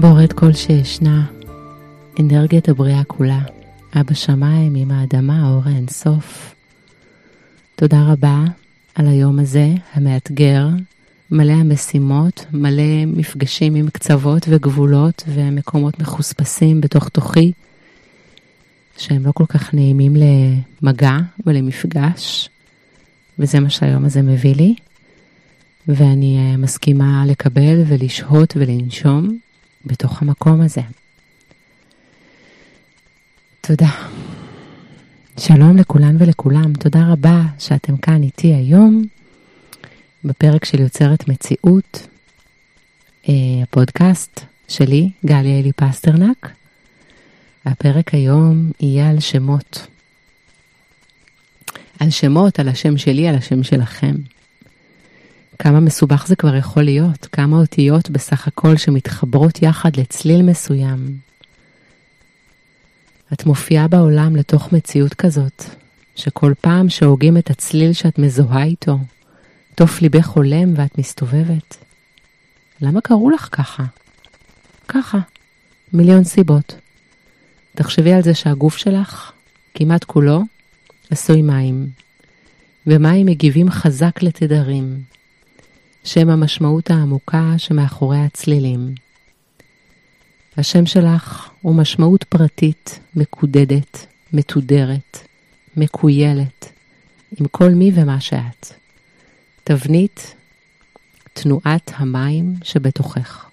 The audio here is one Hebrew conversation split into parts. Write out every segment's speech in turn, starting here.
בורד כל שישנה, אנרגיית הבריאה כולה, אבא שמיים עם האדמה, האור האינסוף. תודה רבה על היום הזה, המאתגר, מלא המשימות, מלא מפגשים עם קצוות וגבולות ומקומות מחוספסים בתוך תוכי, שהם לא כל כך נעימים למגע ולמפגש, וזה מה שהיום הזה מביא לי. ואני אה, מסכימה לקבל ולשהות ולנשום בתוך המקום הזה. תודה. שלום לכולן ולכולם, תודה רבה שאתם כאן איתי היום בפרק של יוצרת מציאות, אה, הפודקאסט שלי, גליה אלי פסטרנק. הפרק היום יהיה על שמות. על שמות, על השם שלי, על השם שלכם. כמה מסובך זה כבר יכול להיות, כמה אותיות בסך הכל שמתחברות יחד לצליל מסוים. את מופיעה בעולם לתוך מציאות כזאת, שכל פעם שהוגים את הצליל שאת מזוהה איתו, תוף ליבך הולם ואת מסתובבת. למה קראו לך ככה? ככה, מיליון סיבות. תחשבי על זה שהגוף שלך, כמעט כולו, עשוי מים, ומים מגיבים חזק לתדרים, שם המשמעות העמוקה שמאחורי הצלילים. השם שלך הוא משמעות פרטית, מקודדת, מתודרת, מקוילת, עם כל מי ומה שאת. תבנית תנועת המים שבתוכך.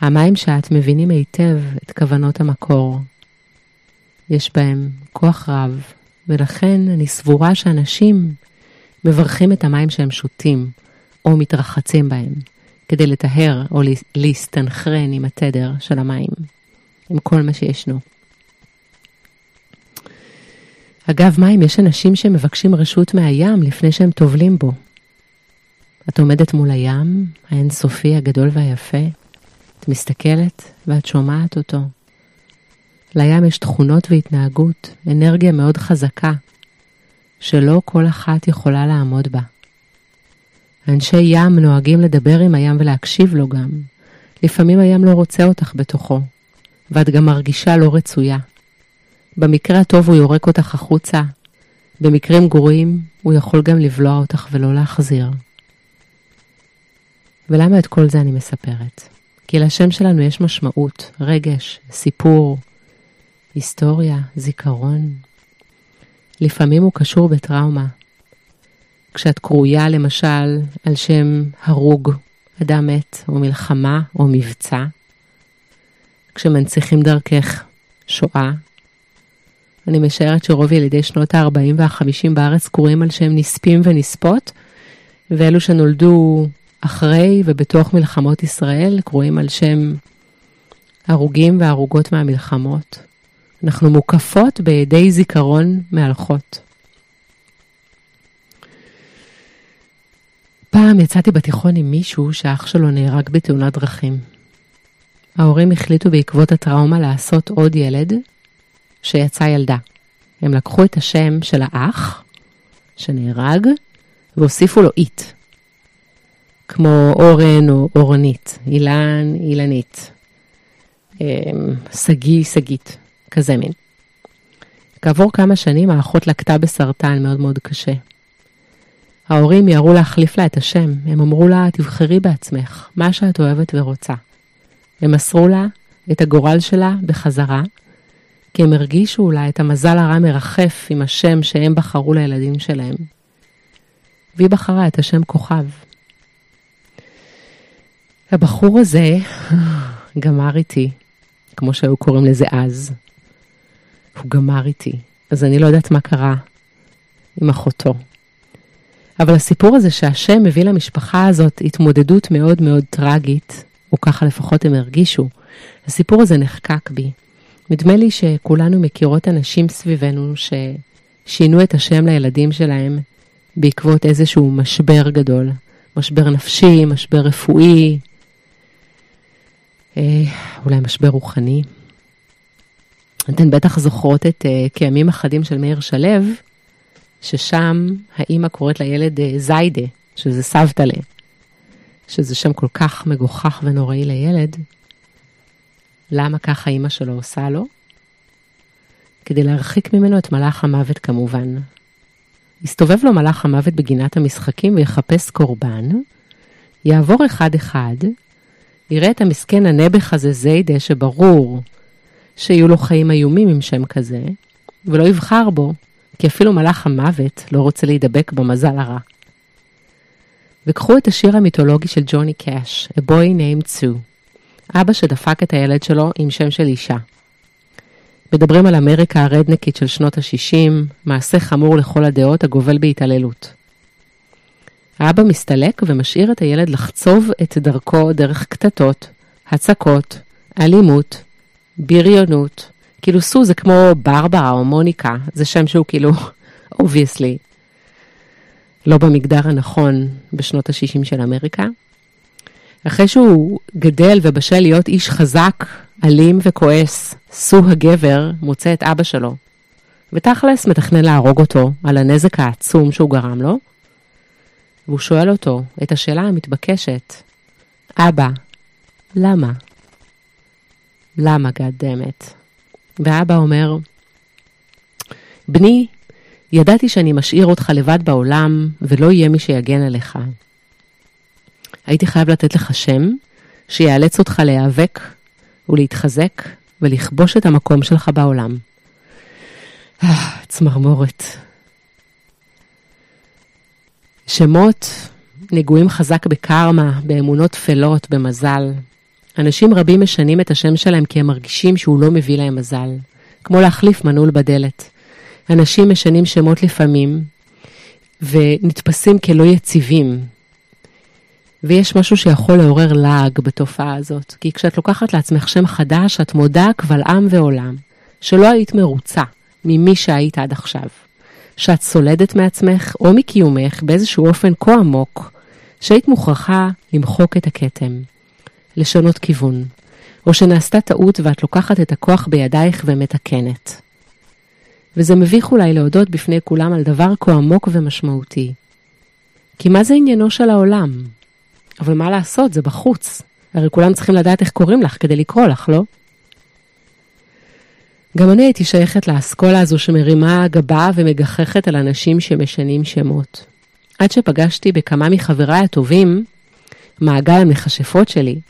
המים שאת מבינים היטב את כוונות המקור. יש בהם כוח רב, ולכן אני סבורה שאנשים מברכים את המים שהם שותים, או מתרחצים בהם, כדי לטהר או להסתנכרן עם התדר של המים, עם כל מה שישנו. אגב, מים, יש אנשים שמבקשים רשות מהים לפני שהם טובלים בו. את עומדת מול הים, האינסופי, הגדול והיפה, את מסתכלת ואת שומעת אותו. לים יש תכונות והתנהגות, אנרגיה מאוד חזקה, שלא כל אחת יכולה לעמוד בה. אנשי ים נוהגים לדבר עם הים ולהקשיב לו גם. לפעמים הים לא רוצה אותך בתוכו, ואת גם מרגישה לא רצויה. במקרה הטוב הוא יורק אותך החוצה, במקרים גרועים הוא יכול גם לבלוע אותך ולא להחזיר. ולמה את כל זה אני מספרת? כי לשם שלנו יש משמעות, רגש, סיפור, היסטוריה, זיכרון. לפעמים הוא קשור בטראומה, כשאת קרויה למשל על שם הרוג, אדם מת, או מלחמה, או מבצע, כשמנציחים דרכך שואה. אני משערת שרוב ילידי שנות ה-40 וה-50 בארץ קרויים על שם נספים ונספות, ואלו שנולדו אחרי ובתוך מלחמות ישראל קרויים על שם הרוגים והרוגות מהמלחמות. אנחנו מוקפות בידי זיכרון מהלכות. פעם יצאתי בתיכון עם מישהו שאח שלו נהרג בתאונת דרכים. ההורים החליטו בעקבות הטראומה לעשות עוד ילד שיצא ילדה. הם לקחו את השם של האח שנהרג והוסיפו לו אית. כמו אורן או אורנית, אילן, אילנית, אמ, שגיא, שגית, כזה מין. כעבור כמה שנים האחות לקטה בסרטן מאוד מאוד קשה. ההורים יראו להחליף לה את השם, הם אמרו לה, תבחרי בעצמך, מה שאת אוהבת ורוצה. הם מסרו לה את הגורל שלה בחזרה, כי הם הרגישו אולי את המזל הרע מרחף עם השם שהם בחרו לילדים שלהם. והיא בחרה את השם כוכב. הבחור הזה גמר איתי, כמו שהיו קוראים לזה אז. הוא גמר איתי, אז אני לא יודעת מה קרה עם אחותו. אבל הסיפור הזה שהשם מביא למשפחה הזאת התמודדות מאוד מאוד טרגית, או ככה לפחות הם הרגישו, הסיפור הזה נחקק בי. נדמה לי שכולנו מכירות אנשים סביבנו ששינו את השם לילדים שלהם בעקבות איזשהו משבר גדול, משבר נפשי, משבר רפואי, אה, אולי משבר רוחני. אתן בטח זוכרות את אה, כימים אחדים של מאיר שלו, ששם האימא קוראת לילד אה, זיידה, שזה סבתלה, שזה שם כל כך מגוחך ונוראי לילד, למה ככה אימא שלו עושה לו? כדי להרחיק ממנו את מלאך המוות כמובן. יסתובב לו מלאך המוות בגינת המשחקים ויחפש קורבן, יעבור אחד-אחד, יראה את המסכן הנעבך הזה זיידה שברור שיהיו לו חיים איומים עם שם כזה, ולא יבחר בו, כי אפילו מלאך המוות לא רוצה להידבק במזל הרע. וקחו את השיר המיתולוגי של ג'וני קאש, A Boy Named Sue, אבא שדפק את הילד שלו עם שם של אישה. מדברים על אמריקה הרדנקית של שנות ה-60, מעשה חמור לכל הדעות הגובל בהתעללות. האבא מסתלק ומשאיר את הילד לחצוב את דרכו דרך קטטות, הצקות, אלימות, בריונות. כאילו סו זה כמו ברברה או מוניקה, זה שם שהוא כאילו, obviously, לא במגדר הנכון בשנות ה-60 של אמריקה. אחרי שהוא גדל ובשל להיות איש חזק, אלים וכועס, סו הגבר מוצא את אבא שלו, ותכלס מתכנן להרוג אותו על הנזק העצום שהוא גרם לו, והוא שואל אותו את השאלה המתבקשת, אבא, למה? למה, damn it? ואבא אומר, בני, ידעתי שאני משאיר אותך לבד בעולם ולא יהיה מי שיגן עליך. הייתי חייב לתת לך שם שיאלץ אותך להיאבק ולהתחזק ולכבוש את המקום שלך בעולם. צמרמורת. שמות נגועים חזק בקרמה, באמונות טפלות, במזל. אנשים רבים משנים את השם שלהם כי הם מרגישים שהוא לא מביא להם מזל. כמו להחליף מנעול בדלת. אנשים משנים שמות לפעמים ונתפסים כלא יציבים. ויש משהו שיכול לעורר לעג בתופעה הזאת, כי כשאת לוקחת לעצמך שם חדש, את מודה קבל עם ועולם, שלא היית מרוצה ממי שהיית עד עכשיו. שאת סולדת מעצמך או מקיומך באיזשהו אופן כה עמוק, שהיית מוכרחה למחוק את הכתם, לשנות כיוון, או שנעשתה טעות ואת לוקחת את הכוח בידייך ומתקנת. וזה מביך אולי להודות בפני כולם על דבר כה עמוק ומשמעותי. כי מה זה עניינו של העולם? אבל מה לעשות, זה בחוץ. הרי כולם צריכים לדעת איך קוראים לך כדי לקרוא לך, לא? גם אני הייתי שייכת לאסכולה הזו שמרימה גבה ומגחכת על אנשים שמשנים שמות. עד שפגשתי בכמה מחבריי הטובים, מעגל המכשפות שלי,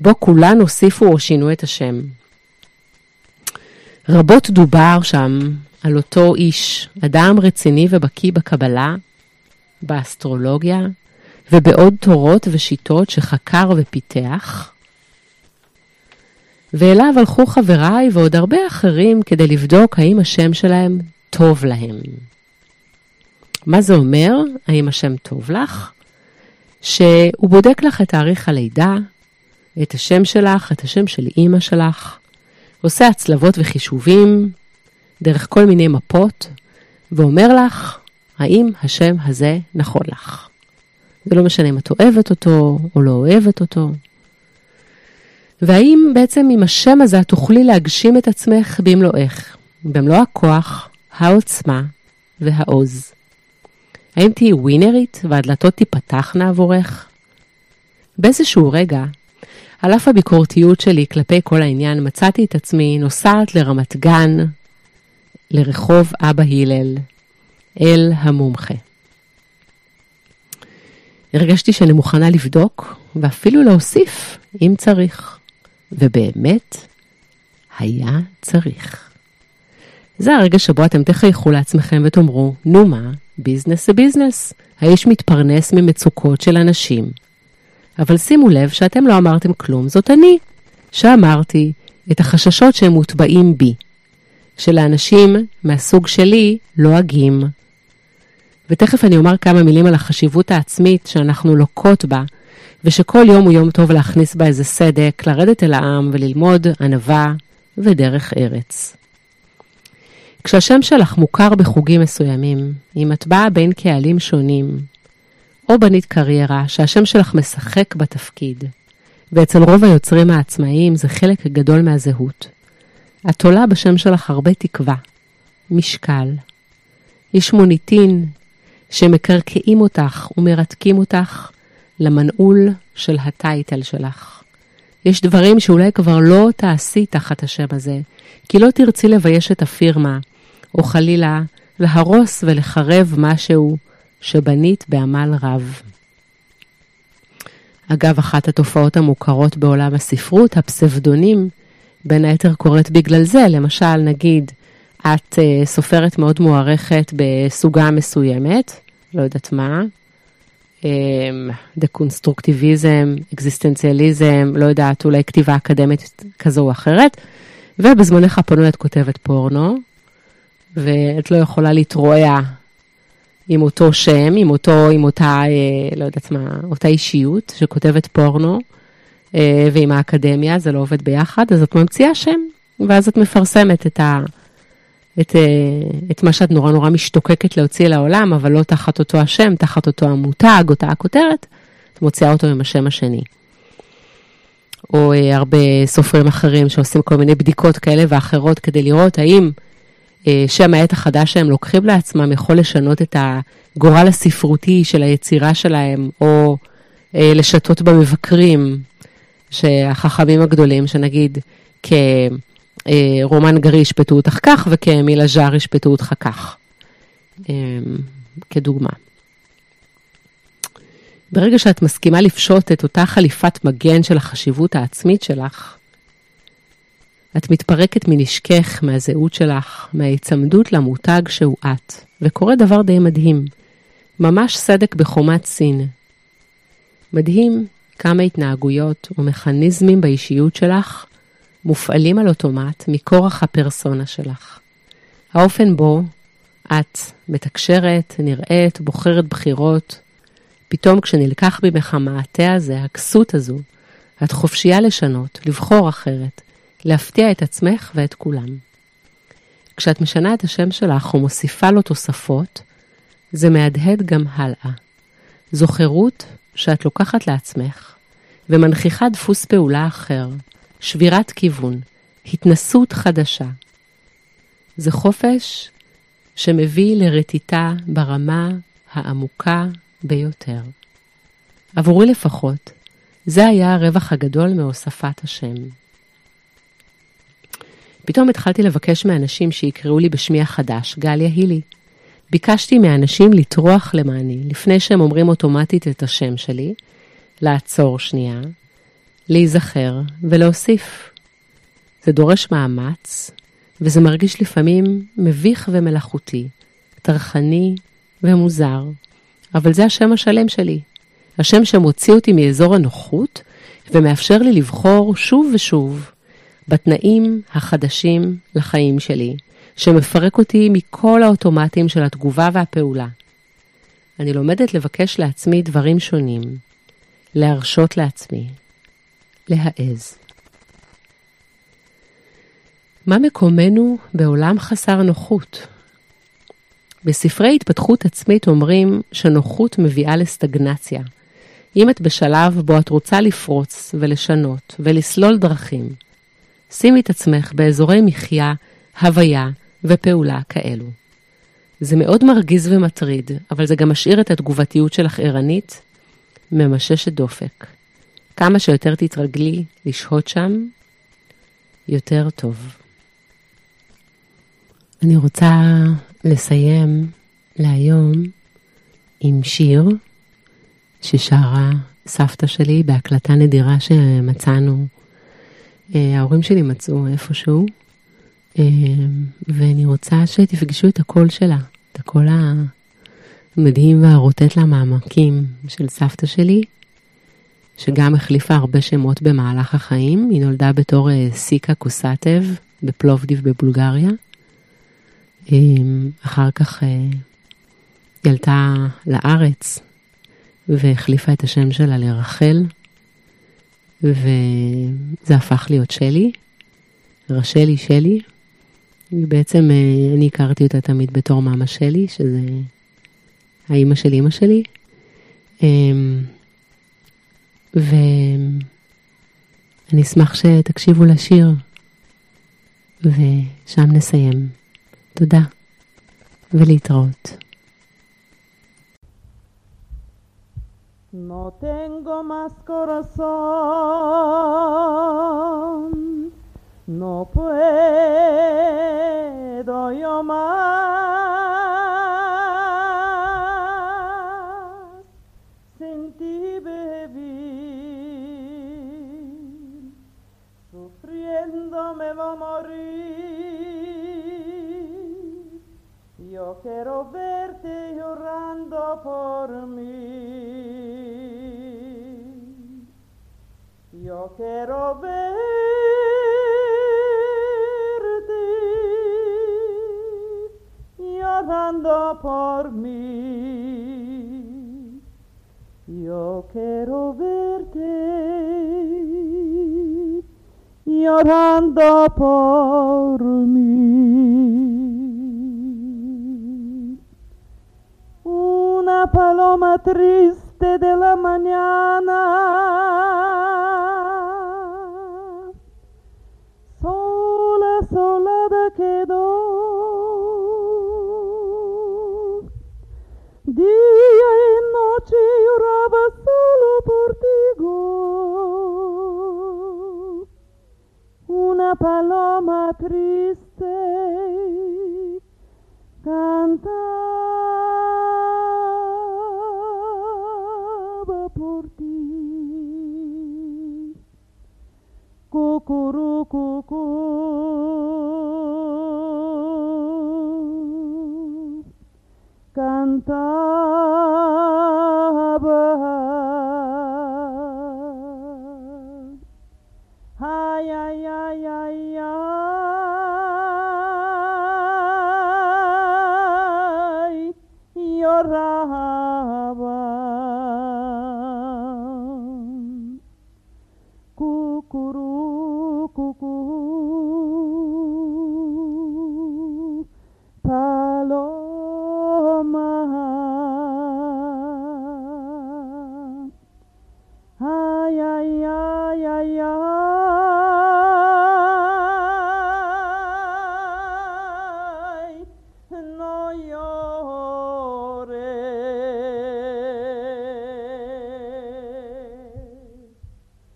בו כולן הוסיפו או שינו את השם. רבות דובר שם על אותו איש, אדם רציני ובקיא בקבלה, באסטרולוגיה ובעוד תורות ושיטות שחקר ופיתח. ואליו הלכו חבריי ועוד הרבה אחרים כדי לבדוק האם השם שלהם טוב להם. מה זה אומר? האם השם טוב לך? שהוא בודק לך את תאריך הלידה, את השם שלך, את השם של אימא שלך, עושה הצלבות וחישובים דרך כל מיני מפות, ואומר לך האם השם הזה נכון לך. זה לא משנה אם את אוהבת אותו או לא אוהבת אותו. והאם בעצם עם השם הזה את תוכלי להגשים את עצמך במלואך, במלוא הכוח, העוצמה והעוז. האם תהיי ווינרית והדלתות תיפתחנה עבורך? באיזשהו רגע, על אף הביקורתיות שלי כלפי כל העניין, מצאתי את עצמי נוסעת לרמת גן, לרחוב אבא הלל, אל המומחה. הרגשתי שאני מוכנה לבדוק ואפילו להוסיף אם צריך. ובאמת, היה צריך. זה הרגע שבו אתם תחייכו לעצמכם ותאמרו, נו מה, ביזנס זה ביזנס. האיש מתפרנס ממצוקות של אנשים. אבל שימו לב שאתם לא אמרתם כלום, זאת אני, שאמרתי את החששות שהם מוטבעים בי. שלאנשים מהסוג שלי לועגים. ותכף אני אומר כמה מילים על החשיבות העצמית שאנחנו לוקות בה, ושכל יום הוא יום טוב להכניס בה איזה סדק, לרדת אל העם וללמוד ענווה ודרך ארץ. כשהשם שלך מוכר בחוגים מסוימים, אם את באה בין קהלים שונים, או בנית קריירה שהשם שלך משחק בתפקיד, ואצל רוב היוצרים העצמאיים זה חלק גדול מהזהות. את עולה בשם שלך הרבה תקווה, משקל. יש מוניטין שמקרקעים אותך ומרתקים אותך למנעול של הטייטל שלך. יש דברים שאולי כבר לא תעשי תחת השם הזה, כי לא תרצי לבייש את הפירמה, או חלילה להרוס ולחרב משהו שבנית בעמל רב. אגב, אחת התופעות המוכרות בעולם הספרות, הפסבדונים, בין היתר קורית בגלל זה. למשל, נגיד, את uh, סופרת מאוד מוערכת בסוגה מסוימת, לא יודעת מה, דקונסטרוקטיביזם, אקזיסטנציאליזם, לא יודעת, אולי כתיבה אקדמית כזו או אחרת, ובזמנך הפנוי את כותבת פורנו, ואת לא יכולה להתרועע עם אותו שם, עם, אותו, עם אותה, אה, לא יודעת מה, אותה אישיות שכותבת פורנו, אה, ועם האקדמיה, זה לא עובד ביחד, אז את ממציאה שם, ואז את מפרסמת את, ה, את, אה, את מה שאת נורא נורא משתוקקת להוציא לעולם, אבל לא תחת אותו השם, תחת אותו המותג, אותה הכותרת, את מוציאה אותו עם השם השני. או הרבה סופרים אחרים שעושים כל מיני בדיקות כאלה ואחרות כדי לראות האם אה, שם העט החדש שהם לוקחים לעצמם יכול לשנות את הגורל הספרותי של היצירה שלהם, או אה, לשתות במבקרים, שהחכמים הגדולים, שנגיד כרומן גרי ישפטו אותך כך, וכמילה ז'אר ישפטו אותך כך, אה, כדוגמה. ברגע שאת מסכימה לפשוט את אותה חליפת מגן של החשיבות העצמית שלך, את מתפרקת מנשקך, מהזהות שלך, מההיצמדות למותג שהוא את, וקורה דבר די מדהים, ממש סדק בחומת סין. מדהים כמה התנהגויות ומכניזמים באישיות שלך מופעלים על אוטומט מכורח הפרסונה שלך. האופן בו את מתקשרת, נראית, בוחרת בחירות, פתאום כשנלקח ממך המעטה הזה, הכסות הזו, את חופשייה לשנות, לבחור אחרת, להפתיע את עצמך ואת כולם. כשאת משנה את השם שלך ומוסיפה לו תוספות, זה מהדהד גם הלאה. זו חירות שאת לוקחת לעצמך ומנכיחה דפוס פעולה אחר, שבירת כיוון, התנסות חדשה. זה חופש שמביא לרטיטה ברמה העמוקה ביותר. עבורי לפחות, זה היה הרווח הגדול מהוספת השם. פתאום התחלתי לבקש מאנשים שיקראו לי בשמי החדש, גליה הילי. ביקשתי מאנשים לטרוח למעני, לפני שהם אומרים אוטומטית את השם שלי, לעצור שנייה, להיזכר ולהוסיף. זה דורש מאמץ, וזה מרגיש לפעמים מביך ומלאכותי, טרחני ומוזר, אבל זה השם השלם שלי. השם שמוציא אותי מאזור הנוחות ומאפשר לי לבחור שוב ושוב בתנאים החדשים לחיים שלי, שמפרק אותי מכל האוטומטים של התגובה והפעולה. אני לומדת לבקש לעצמי דברים שונים, להרשות לעצמי, להעז. מה מקומנו בעולם חסר נוחות? בספרי התפתחות עצמית אומרים שנוחות מביאה לסטגנציה. אם את בשלב בו את רוצה לפרוץ ולשנות ולסלול דרכים, שימי את עצמך באזורי מחיה, הוויה ופעולה כאלו. זה מאוד מרגיז ומטריד, אבל זה גם משאיר את התגובתיות שלך ערנית, ממששת דופק. כמה שיותר תתרגלי לשהות שם, יותר טוב. אני רוצה לסיים להיום עם שיר ששרה סבתא שלי בהקלטה נדירה שמצאנו ההורים שלי מצאו איפשהו, אה, ואני רוצה שתפגשו את הקול שלה, את הקול המדהים והרוטט למעמקים של סבתא שלי, שגם החליפה הרבה שמות במהלך החיים. היא נולדה בתור אה, סיקה קוסטב בפלובדיב בבולגריה. אחר כך היא עלתה לארץ והחליפה את השם שלה לרחל. וזה הפך להיות שלי, רשלי שלי. בעצם אה, אני הכרתי אותה תמיד בתור מאמה שלי, שזה האימא של אימא שלי. אמ, ואני אשמח שתקשיבו לשיר, ושם נסיים. תודה, ולהתראות. No tengo más corazón, no puedo yo más sin ti vivir, sufriendo me voy a morir. Yo quiero verte llorando por mí. Quiero verte llorando por mí. Yo quiero verte llorando por mí. Una paloma triste de la mañana, Dia e noce orava solo por tigo. Una paloma triste cantaba por ti. Cocoro, cocoro. cantar.